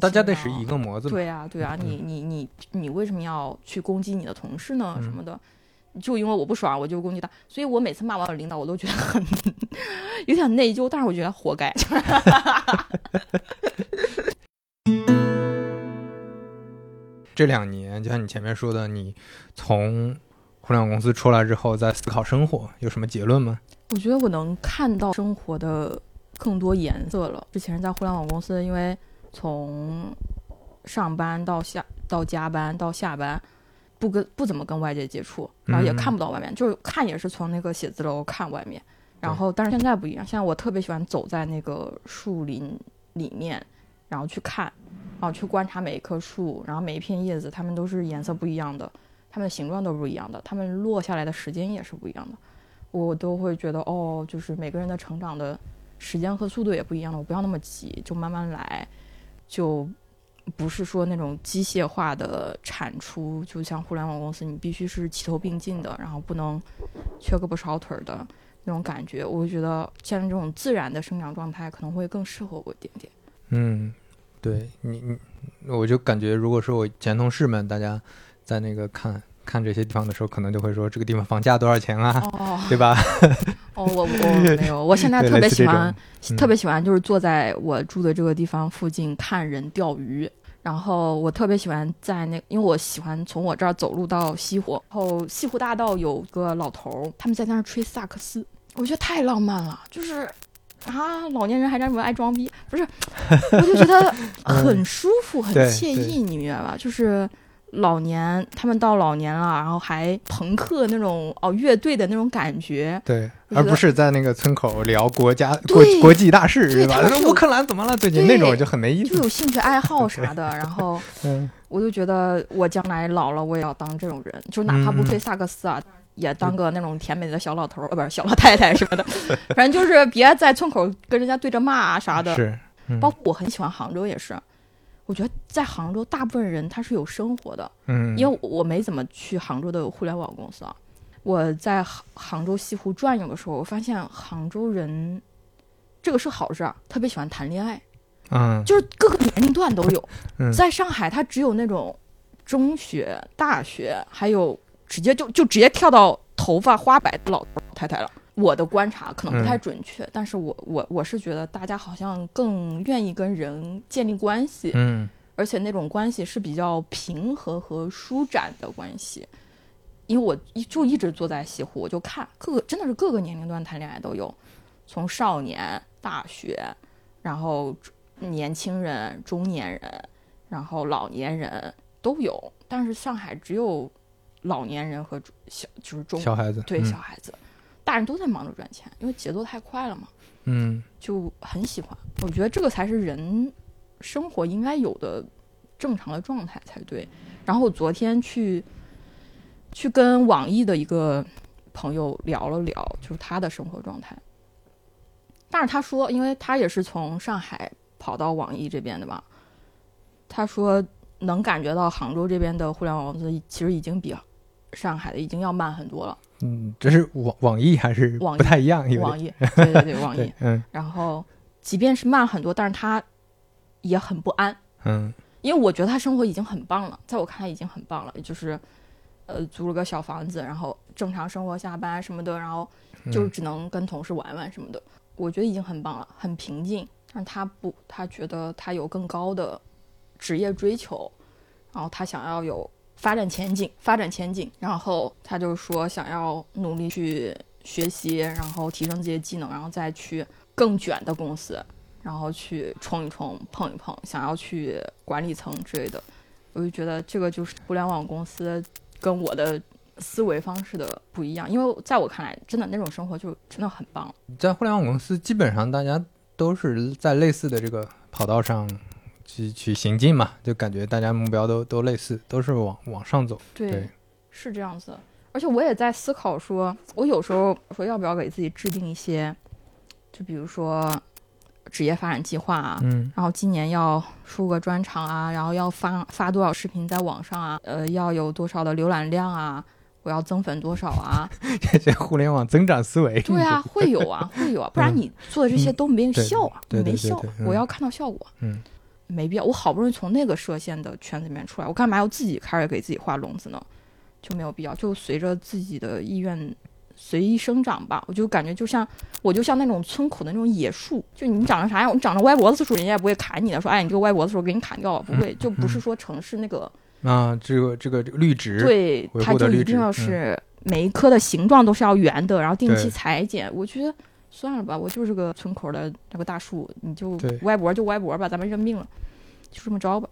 大家得妙是一个模子，对呀、对呀、你你你你为什么要去攻击你的同事呢？嗯什么的，就因为我不爽，我就攻击他。所以我每次骂完我领导，我都觉得很 有点内疚，但是我觉得活该。这两年，就像你前面说的，你从互联网公司出来之后，在思考生活，有什么结论吗？我觉得我能看到生活的更多颜色了。之前在互联网公司，因为从上班到下到加班到下班，不跟不怎么跟外界接触，然后也嗯看不到外面，就是看也是从那个写字楼看外面。然后，但是现在不一样，现在我特别喜欢走在那个树林里面，然后去看，然后去观察每一棵树，然后每一片叶子，它们都是颜色不一样的，它们的形状都不一样的，它们落下来的时间也是不一样的。我都会觉得哦，就是每个人的成长的时间和速度也不一样的，我不要那么急，就慢慢来，就不是说那种机械化的产出，就像互联网公司，你必须是齐头并进的，然后不能缺胳膊少腿的那种感觉。我觉得像这种自然的生长状态可能会更适合我一点点。嗯，对你，你，我就感觉，如果是我前同事们，大家在那个看看这些地方的时候，可能就会说这个地方房价多少钱啊，哦 对吧？哦，我我没有，我现在特别喜欢，嗯特别喜欢就是坐在我住的这个地方附近看人钓鱼。然后我特别喜欢在那，因为我喜欢从我这儿走路到西湖，然后西湖大道有个老头儿，他们在那儿吹萨克斯，我觉得太浪漫了，就是啊，老年人还在那么爱装逼，不是，我就觉得 很舒服，很惬意，你明白吧？就是老年他们到老年了，然后还朋克那种哦乐队的那种感觉，对，而不是在那个村口聊国家国国际大事，是吧乌克兰怎么了？最近那种就很没意思。就有兴趣爱好啥的，然后。嗯，我就觉得我将来老了，我也要当这种人，就哪怕不吹萨克斯啊，也当个那种甜美的小老头儿，呃，不是小老太太什么的，反正就是别在村口跟人家对着骂啊啥的。是，嗯包括我很喜欢杭州也是，我觉得在杭州大部分人他是有生活的，嗯，因为我没怎么去杭州的互联网公司啊。我在杭杭州西湖转悠的时候，我发现杭州人这个是好事啊，特别喜欢谈恋爱。嗯就是各个年龄段都有。嗯在上海，他只有那种中学、大学，还有直接就就直接跳到头发花白的老太太了。我的观察可能不太准确，但是我我我是觉得大家好像更愿意跟人建立关系，嗯而且那种关系是比较平和和舒展的关系。因为我一就一直坐在西湖，我就看各个真的是各个年龄段谈恋爱都有，从少年、大学，然后年轻人、中年人，然后老年人都有，但是上海只有老年人和小就是中小孩子，对嗯小孩子，大人都在忙着赚钱，因为节奏太快了嘛，嗯就很喜欢。我觉得这个才是人生活应该有的正常的状态才对。然后我昨天去去跟网易的一个朋友聊了聊，就是他的生活状态。但是他说，因为他也是从上海跑到网易这边的嘛，他说能感觉到杭州这边的互联网公司其实已经比上海的已经要慢很多了。嗯，这是网网易还是网不太一样？网易，对对对，网易。，嗯然后，即便是慢很多，但是他也很不安，嗯因为我觉得他生活已经很棒了，在我看来已经很棒了，就是呃租了个小房子，然后正常生活下班什么的，然后就嗯只能跟同事玩玩什么的，我觉得已经很棒了，很平静。但他不，他觉得他有更高的职业追求，然后他想要有发展前景，发展前景，然后他就说想要努力去学习，然后提升自己的技能，然后再去更卷的公司，然后去冲一冲、碰一碰，想要去管理层之类的。我就觉得这个就是互联网公司跟我的思维方式的不一样，因为在我看来，真的那种生活就真的很棒。在互联网公司，基本上大家都是在类似的这个跑道上去去行进嘛，就感觉大家目标都都类似，都是往往上走。对，对是这样子。而且我也在思考说，我有时候说要不要给自己制定一些，就比如说职业发展计划啊，嗯然后今年要出个专场啊，然后要发发多少视频在网上啊，呃，要有多少的浏览量啊，我要增粉多少啊？这些互联网增长思维，对啊，会有啊，会有啊，不然你做的这些都没对效啊，没效我要看到效果，嗯，没必要。我好不容易从那个射线的圈子里面出来，我干嘛要自己开始给自己画笼子呢？就没有必要，就随着自己的意愿随意生长吧。我就感觉就像我就像那种村口的那种野树，就你长成啥样，你长成歪脖子树，人家也不会砍你的，说哎你这个歪脖子树给你砍掉了，不会，就不是说城市那个啊，这个这个这个绿植，对，它就一定要是每一棵的形状都是要圆的，然后定期裁剪。我觉得算了吧，我就是个村口的那个大树，你就歪脖就歪脖吧，咱们认命了，就这么着吧，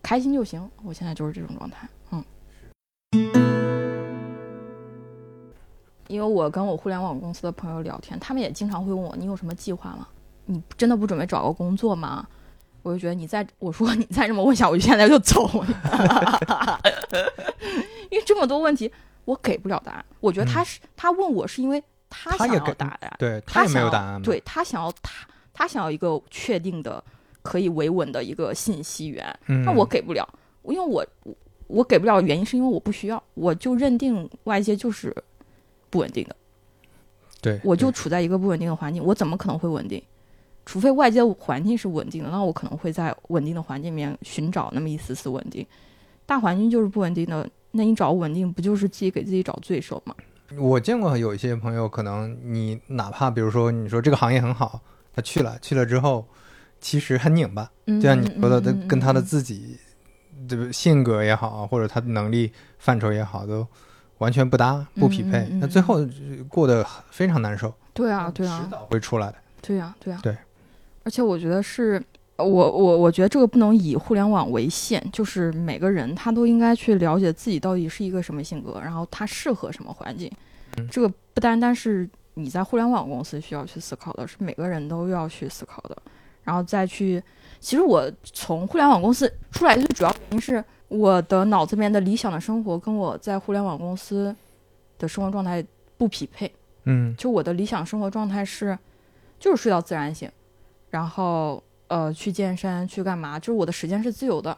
开心就行。我现在就是这种状态，嗯。因为我跟我互联网公司的朋友聊天，他们也经常会问我：“你有什么计划吗？你真的不准备找个工作吗？”我就觉得你再我说你再这么问下，我就现在就走。因为这么多问题，我给不了答案。我觉得他是、他问我是因为他想要他也给答案，对他也没有想要答案，对他想要他他想要一个确定的可以维稳的一个信息源，嗯，那我给不了，因为我我我给不了的原因是因为我不需要，我就认定外界就是不稳定的，对，我就处在一个不稳定的环境，我怎么可能会稳定？除非外界环境是稳定的，那我可能会在稳定的环境里面寻找那么一丝丝稳定。大环境就是不稳定的，那你找稳定不就是自己给自己找罪受吗？我见过有一些朋友，可能你哪怕比如说你说这个行业很好，他去了，去了之后其实很拧巴，嗯，就像你说的，嗯他跟他的嗯自己这个性格也好，或者他的能力范畴也好，都完全不搭不匹配那最后过得非常难受，对啊，对啊。迟，早会出来的。对呀、对呀、对。而且我觉得是，我我我觉得这个不能以互联网为限，就是每个人他都应该去了解自己到底是一个什么性格，然后他适合什么环境。嗯这个不单单是你在互联网公司需要去思考的，是每个人都要去思考的，然后再去。其实我从互联网公司出来最主要原因是我的脑子里面的理想的生活跟我在互联网公司的生活状态不匹配。嗯就我的理想生活状态是，就是睡到自然醒，然后呃去健身去干嘛，就是我的时间是自由的，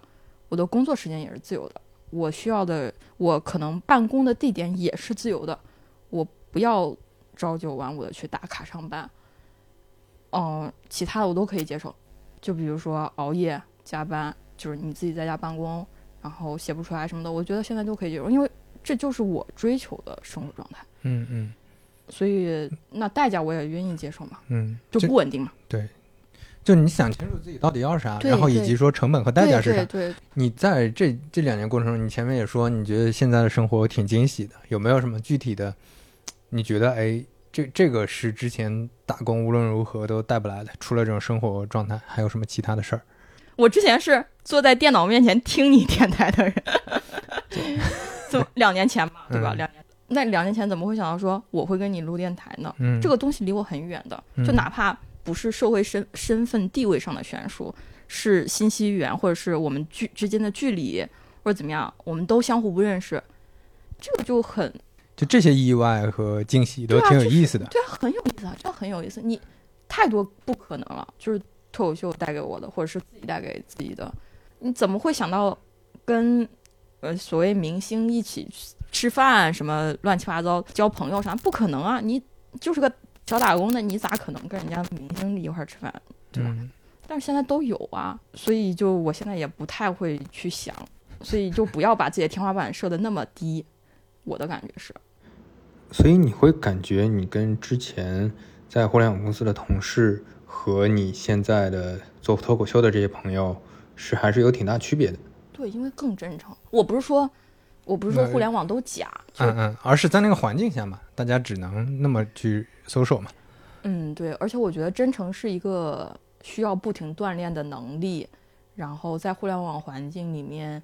我的工作时间也是自由的，我需要的我可能办公的地点也是自由的，我不要朝九晚五的去打卡上班，嗯、其他的我都可以接受，就比如说熬夜加班，就是你自己在家办公，然后写不出来什么的，我觉得现在都可以接受，因为这就是我追求的生活状态。嗯嗯所以那代价我也愿意接受嘛，嗯，就不稳定嘛。就你想清楚自己到底要啥，然后以及说成本和代价是啥你在这这两年过程中，你前面也说你觉得现在的生活挺惊喜的，有没有什么具体的？你觉得哎，这这个是之前打工无论如何都带不来的，除了这种生活状态，还有什么其他的事儿？我之前是坐在电脑面前听你电台的人，怎么两年前吧，对吧？嗯两年，那两年前怎么会想到说我会跟你录电台呢？嗯，这个东西离我很远的，嗯就哪怕不是社会身身份地位上的悬殊，是信息源或者是我们距之间的距离或者怎么样，我们都相互不认识，这个就很就这些意外和惊喜都挺有意思的。对啊，很有意思啊，这很有意思。你太多不可能了，就是脱口秀带给我的，或者是自己带给自己的，你怎么会想到跟呃所谓明星一起吃饭什么乱七八糟交朋友啥？不可能啊！你就是个小打工的，你咋可能跟人家明星一块儿吃饭？对吧？嗯，但是现在都有啊，所以就我现在也不太会去想，所以就不要把自己的天花板设的那么低。我的感觉是，所以你会感觉你跟之前在互联网公司的同事和你现在的做脱口秀的这些朋友是还是有挺大区别的。对，因为更真诚。我不是说，我不是说互联网都假，嗯嗯，而是在那个环境下嘛，大家只能那么去搜索嘛。嗯，对，而且我觉得真诚是一个需要不停锻炼的能力。然后在互联网环境里面，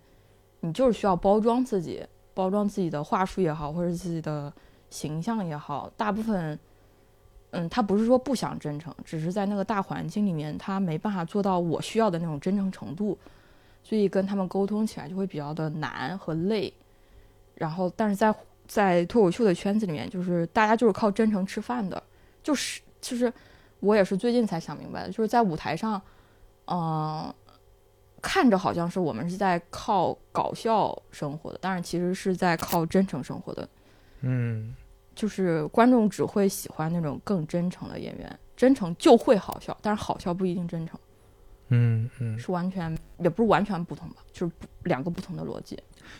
你就是需要包装自己，包装自己的话术也好，或者自己的形象也好。大部分，嗯，他不是说不想真诚，只是在那个大环境里面，他没办法做到我需要的那种真诚程度，所以跟他们沟通起来就会比较的难和累。然后，但是在在脱口秀的圈子里面，就是大家就是靠真诚吃饭的，就是就是我也是最近才想明白的，就是在舞台上，嗯、看着好像是我们是在靠搞笑生活的，但是其实是在靠真诚生活的。嗯就是观众只会喜欢那种更真诚的演员，真诚就会好笑，但是好笑不一定真诚，嗯嗯，是完全也不是完全不同吧，就是两个不同的逻辑。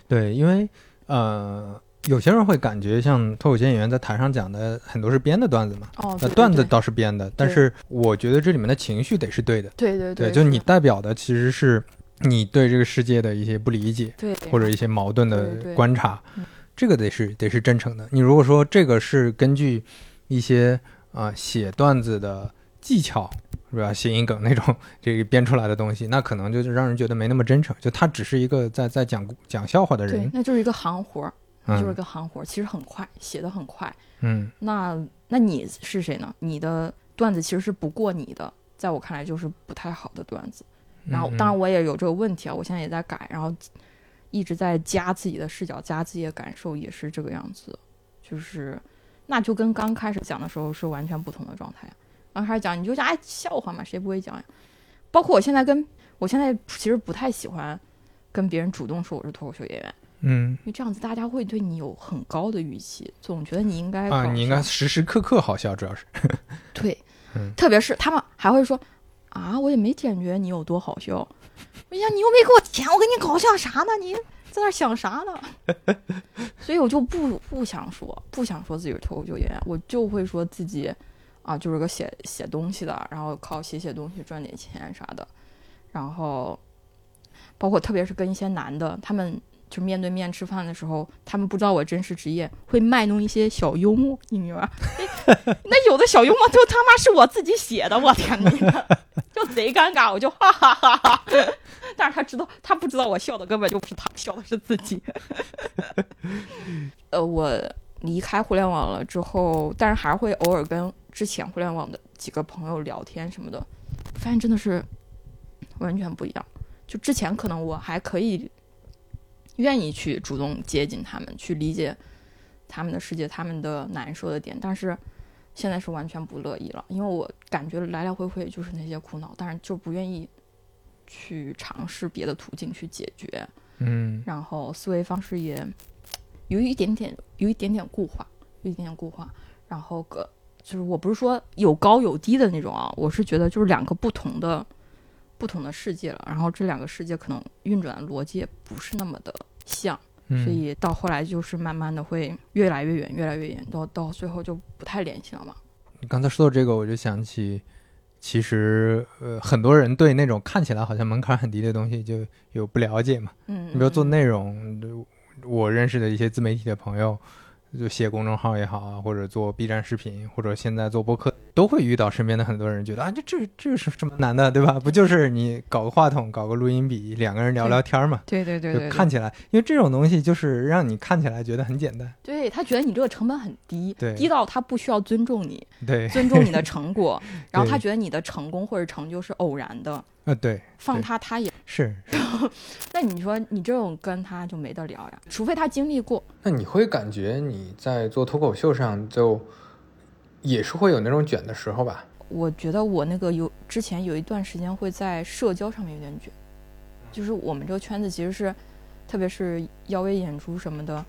对，因为呃，有些人会感觉像脱口秀演员在台上讲的很多是编的段子嘛，哦，那段子倒是编的，但是我觉得这里面的情绪得是对的，对对对，对，就你代表的其实是你对这个世界的一些不理解对或者一些矛盾对的对观察嗯，这个得是得是真诚的。你如果说这个是根据一些啊、写段子的技巧。是吧？谐音梗那种这个编出来的东西，那可能就是让人觉得没那么真诚。就他只是一个在在讲讲笑话的人，，那就是一个行活儿，就是嗯个行活，其实很快，写的很快。嗯那那你是谁呢？你的段子其实是不过你的，在我看来就是不太好的段子。然后，嗯当然我也有这个问题啊，我现在也在改，然后一直在加自己的视角，加自己的感受，也是这个样子。就是，那就跟刚开始讲的时候是完全不同的状态啊。刚开始讲你就讲哎笑话嘛，谁不会讲呀？包括我现在跟我现在其实不太喜欢跟别人主动说我是脱口秀演员，嗯因为这样子大家会对你有很高的预期，总觉得你应该啊，你应该时时刻刻好笑，主要是对，嗯特别是他们还会说啊，我也没感觉你有多好笑。哎呀，你又没给我钱，我给你搞笑啥呢？你在那想啥呢？所以我就不不想说，不想说自己是脱口秀演员，我就会说自己啊，就是个写写东西的，然后靠写写东西赚点钱啥的。然后包括特别是跟一些男的，他们就面对面吃饭的时候，他们不知道我真实职业，会卖弄一些小幽默，你明白？那有的小幽默就他妈是我自己写的，我天哪，就贼尴尬，我就哈哈哈哈。但是他知道，他不知道我笑的根本就不是他，笑的是自己。呃，我离开互联网了之后，但是还会偶尔跟之前互联网的几个朋友聊天什么的，发现真的是完全不一样。就之前可能我还可以愿意去主动接近他们，去理解他们的世界、他们的难受的点，但是现在是完全不乐意了，因为我感觉来来回回就是那些苦恼，但是就不愿意去尝试别的途径去解决，嗯。然后思维方式也有一点点有一点点固化，有一点点固化，然后个就是我不是说有高有低的那种啊，我是觉得就是两个不同的不同的世界了，然后这两个世界可能运转的逻辑也不是那么的像。嗯，所以到后来就是慢慢的会越来越远，越来越远，到到最后就不太联系了嘛。你刚才说到这个，我就想起，其实呃，很多人对那种看起来好像门槛很低的东西就有不了解嘛。嗯，你比如做嗯内容，我认识的一些自媒体的朋友，就写公众号也好啊，或者做 B 站视频，或者现在做播客，都会遇到身边的很多人觉得啊，这这这是什么难的，对吧？不就是你搞个话筒，搞个录音笔，两个人聊聊天嘛？对对对对，就看起来，因为这种东西就是让你看起来觉得很简单，对他觉得你这个成本很低，对。低到他不需要尊重你，对，尊重你的成果，然后他觉得你的成功或者成就是偶然的，呃，对，放他他也，是。那你说你这种跟他就没得聊呀，除非他经历过，那你会感觉你在做脱口秀上就也是会有那种卷的时候吧？我觉得我那个有之前有一段时间会在社交上面有点卷，就是我们这个圈子其实是，特别是邀约演出什么的，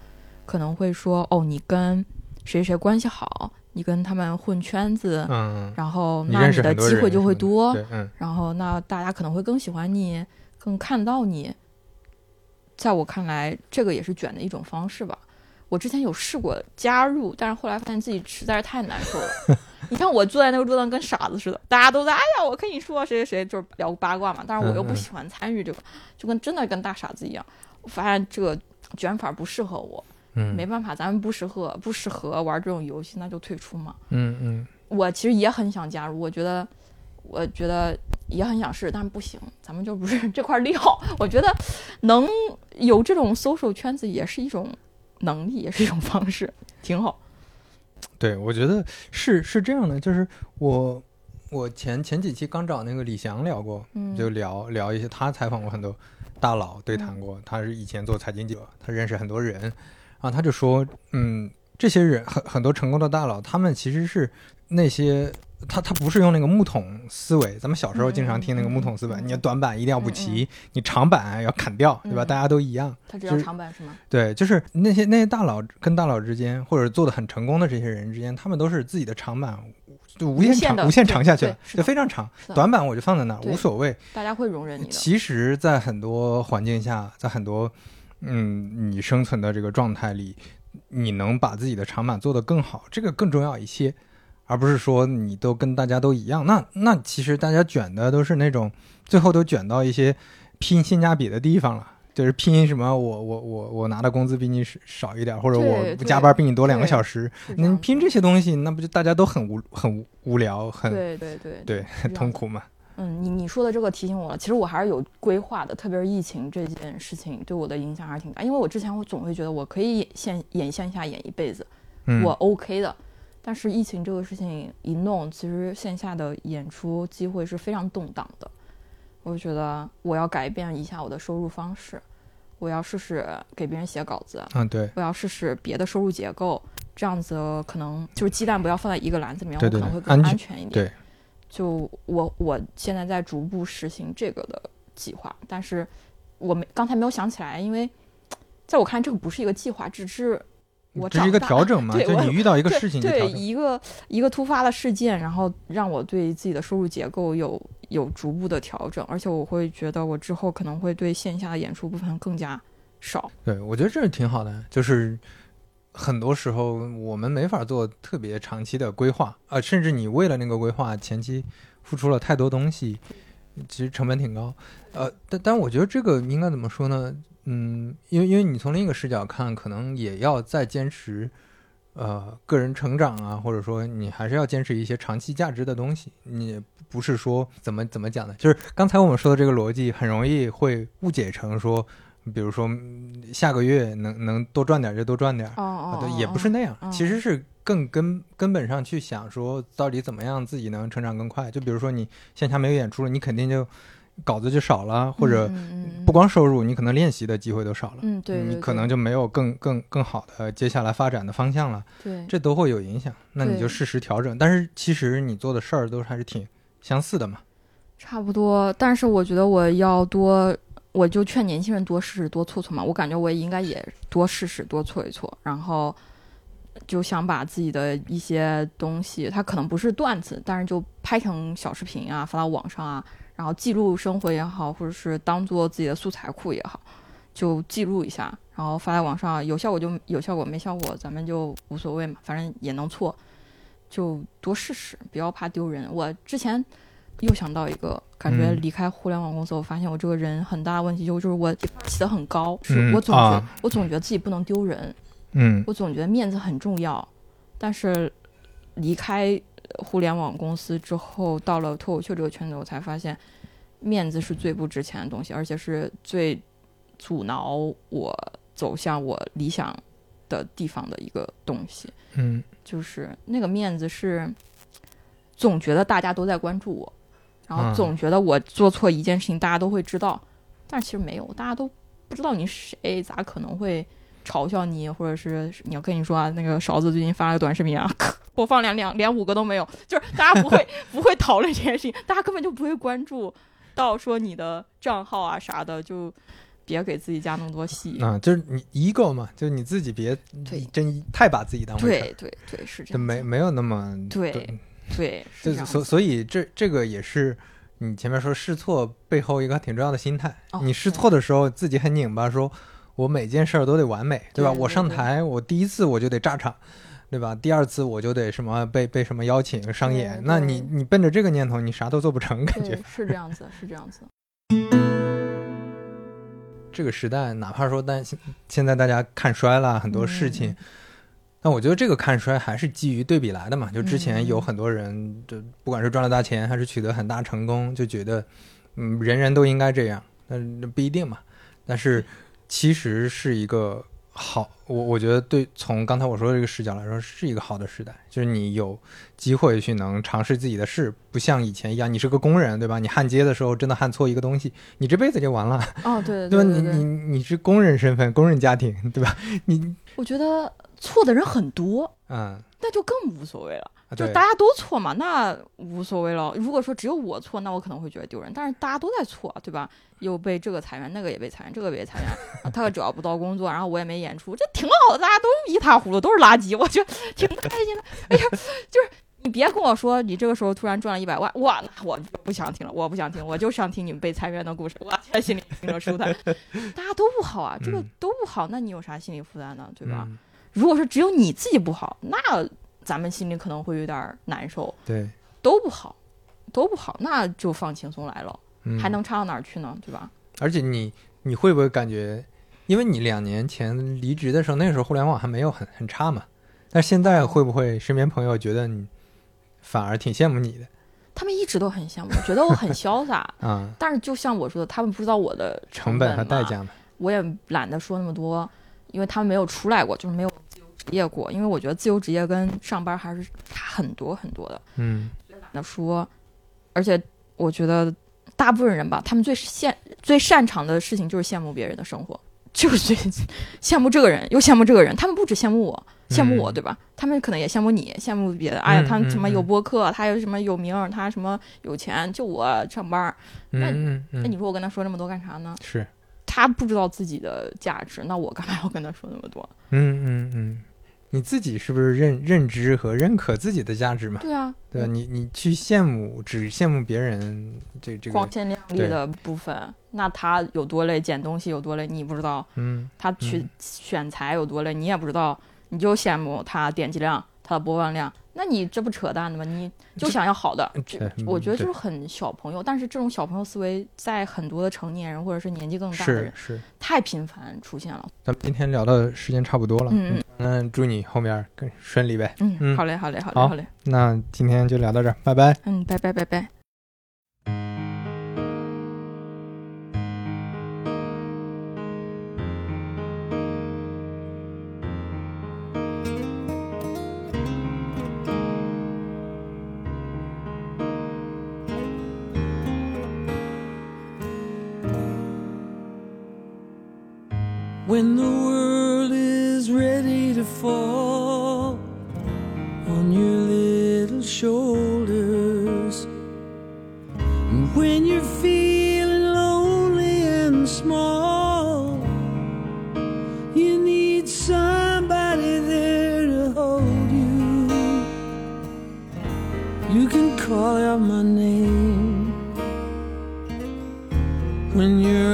可能会说哦，你跟谁谁关系好，你跟他们混圈子，嗯，然后那你的机会就会多，嗯然后那大家可能会更喜欢你，更看到你。在我看来，这个也是卷的一种方式吧。我之前有试过加入，但是后来发现自己实在是太难受了。你看我坐在那个桌子上跟傻子似的，大家都在哎呀，我跟你说谁谁谁，就是聊八卦嘛。但是我又不喜欢参与这个，就跟真的跟大傻子一样。我发现这个卷法不适合我，嗯，没办法，咱们不适合不适合玩这种游戏，那就退出嘛。嗯嗯我其实也很想加入，我觉得，我觉得也很想试，但是不行，咱们就不是 这块料。我觉得能有这种 social 圈子也是一种能力，也是一种方式，挺好。对，我觉得是是这样的，就是我我前前几期刚找那个李翔聊过，嗯，就聊聊一些他采访过很多大佬，对谈过，他是以前做财经记者，他认识很多人，然后他就说，嗯，这些人很很多成功的大佬，他们其实是那些他他不是用那个木桶思维，咱们小时候经常听那个木桶思维，你的短板一定要补齐，你长板要砍掉，对吧？嗯大家都一样。他只要长板是吗？对，就是那些那些大佬跟大佬之间，或者做的很成功的这些人之间，他们都是自己的长板就无限长无限长下去了，就非常长。短板我就放在那儿，无所谓。大家会容忍你的。其实，在很多环境下，在很多嗯你生存的这个状态里，你能把自己的长板做得更好，这个更重要一些，而不是说你都跟大家都一样。那那其实大家卷的都是那种最后都卷到一些拼性价比的地方了。就是拼什么，我我我我拿的工资比你少少一点，或者我对加班比你多两个小时，你拼这些东西，那不就大家都很无很无无聊，很对对对对 很痛苦嘛？嗯，你你说的这个提醒我了，其实我还是有规划的，特别是疫情这件事情对我的影响还是挺大。因为我之前我总会觉得我可以演线演线下演一辈子，嗯，我 OK 的。但是疫情这个事情一弄，其实线下的演出机会是非常动荡的。我就觉得我要改变一下我的收入方式，我要试试给别人写稿子，嗯，对，我要试试别的收入结构，这样子可能就是鸡蛋不要放在一个篮子里面，对对我可能会更安全一点。对，就我我现在在逐步实行这个的计划，但是我没刚才没有想起来，因为在我看这个不是一个计划，只是我这是一个调整嘛，就你遇到一个事情就对。一个一个突发的事件，然后让我对自己的收入结构有有逐步的调整，而且我会觉得我之后可能会对线下的演出部分更加少。对，我觉得这是挺好的，就是很多时候我们没法做特别长期的规划啊、甚至你为了那个规划前期付出了太多东西，其实成本挺高。呃，但但我觉得这个应该怎么说呢？嗯，因为因为你从另一个视角看，可能也要再坚持。呃，个人成长啊，或者说你还是要坚持一些长期价值的东西。你不是说怎么怎么讲呢，就是刚才我们说的这个逻辑，很容易会误解成说，比如说嗯下个月能能多赚点就多赚点，哦对，哦也不是那样，嗯其实是更根根本上去想说，到底怎么样自己能成长更快。就比如说你线下没有演出了，你肯定就稿子就少了，或者不光收入，你可能练习的机会都少了。嗯对，你对可能就没有更更更好的接下来发展的方向了，对这都会有影响。那你就适时调整。但是其实你做的事儿都还是挺相似的嘛。差不多，但是我觉得我要多，我就劝年轻人多试试多错错嘛。我感觉我也应该也多试试多错一错，然后就想把自己的一些东西，它可能不是段子，但是就拍成小视频啊，发到网上啊，然后记录生活也好，或者是当做自己的素材库也好，就记录一下，然后发在网上，有效果就有效果，没效果咱们就无所谓嘛，反正也能错，就多试试，不要怕丢人。我之前。又想到一个，感觉嗯离开互联网公司，我发现我这个人很大的问题就就是我起得很高，是嗯我总觉、啊我总觉得自己不能丢人，嗯我总觉得面子很重要，但是离开互联网公司之后，到了脱口秀这个圈子，我才发现面子是最不值钱的东西，而且是最阻挠我走向我理想的地方的一个东西。嗯就是那个面子是总觉得大家都在关注我，然后嗯总觉得我做错一件事情大家都会知道，但其实没有，大家都不知道你是谁，咋可能会嘲笑你，或者是你要跟你说啊，那个勺子最近发了个短视频啊，播放量两连五个都没有，就是大家不会不会讨论这件事情，大家根本就不会关注到说你的账号啊啥的，就别给自己加那么多戏。啊，就是你一个嘛，就是你自己别对真太把自己当回事儿，对对对，是这就样。没没有那么对对，所所以这这个也是你前面说试错背后一个挺重要的心态。哦你试错的时候自己很拧巴，说我每件事儿都得完美，对吧？我上台，我第一次我就得炸场，对吧？第二次我就得什么被被什么邀请商演，那你你奔着这个念头，你啥都做不成，感觉，是这样子，是这样子。这个时代，哪怕说但现现在大家看衰了很多事情。嗯但我觉得这个看衰还是基于对比来的嘛。就之前有嗯很多人，就不管是赚了大钱还是取得很大成功，就觉得，嗯，人人都应该这样，但不一定嘛。但是其实是一个好，我我觉得对，从刚才我说的这个视角来说，是一个好的时代，就是你有机会去能尝试自己的事，不像以前一样，你是个工人，对吧？你焊接的时候真的焊错一个东西，你这辈子就完了，哦，对 对吧？对对对，你你你是工人身份，工人家庭，对吧？你我觉得错的人很多，嗯。那就更无所谓了。对就大家都错嘛，那无所谓了。如果说只有我错，那我可能会觉得丢人。但是大家都在错，对吧？又被这个裁员，那个也被裁员，这个也被裁员，啊他找不到工作，然后我也没演出，这挺好的，大家都一塌糊涂，都是垃圾，我觉得挺开心的。哎呀，就是你别跟我说你这个时候突然赚了一百万，哇，那我不想听了，我不想听，我就想听你们被裁员的故事，我现在心里听着舒坦。大家都不好啊，这个嗯都不好，那你有啥心理负担呢？对吧？嗯如果说只有你自己不好，那咱们心里可能会有点儿难受。对，都不好，都不好，那就放轻松来了，嗯还能差到哪儿去呢？对吧？而且你你会不会感觉，因为你两年前离职的时候，那个时候互联网还没有很很差嘛，但是现在会不会身边朋友觉得你反而挺羡慕你的他们一直都很羡慕，觉得我很潇洒。啊？但是就像我说的，他们不知道我的成本本和代，价嘛，我也懒得说那么多，因为他们没有出来过，就是没有业过。因为我觉得自由职业跟上班还是差很多很多的。嗯懒得说，而且我觉得大部分人吧，他们最羡最擅长的事情就是羡慕别人的生活，就是最羡慕这个人，又羡慕这个人。他们不只羡慕我，羡慕我，嗯对吧？他们可能也羡慕你，羡慕别的。哎呀，嗯他们什么有播客，他有什么有名儿，他什么有钱，就我上班儿。那嗯嗯嗯，那你说我跟他说这么多干啥呢？是他不知道自己的价值，那我干嘛要跟他说那么多？嗯嗯嗯，你自己是不是认认知和认可自己的价值嘛？对啊，对吧？你你去羡慕，只羡慕别人这这个光，鲜亮丽的部分，那他有多累，捡东西有多累，你不知道。嗯他去嗯选材有多累，你也不知道，你就羡慕他点击量、他的播放量，那你这不扯淡的吗？你就想要好的，我觉得就是很小朋友，但是这种小朋友思维在很多的成年人或者是年纪更大的是人是，太频繁出现了。咱们今天聊的时间差不多了，嗯那祝你后面更顺利呗。嗯好嘞，好嘞，好嘞，好好嘞，那今天就聊到这儿，拜拜。嗯，拜拜，拜拜。When the world is ready to fall on your little shoulders, and when you're feeling lonely and small, you need somebody there to hold you. You can call out my name when you're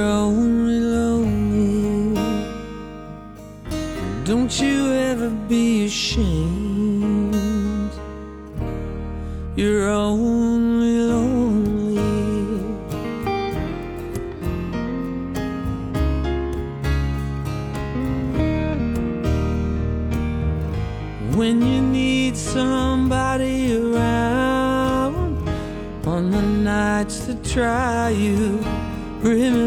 try you, remember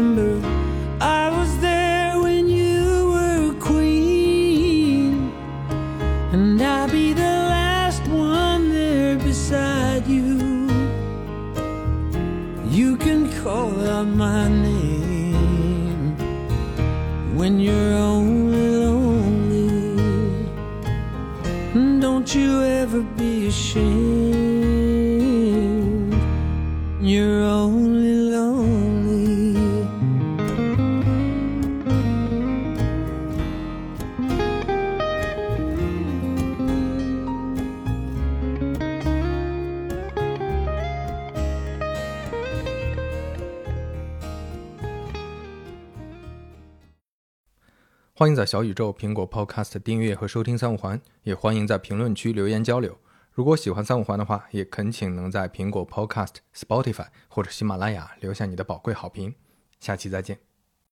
欢迎在小宇宙、苹果 Podcast 订阅和收听三五环，也欢迎在评论区留言交流。如果喜欢三五环的话，也恳请能在苹果 Podcast、Spotify 或者喜马拉雅留下你的宝贵好评。下期再见。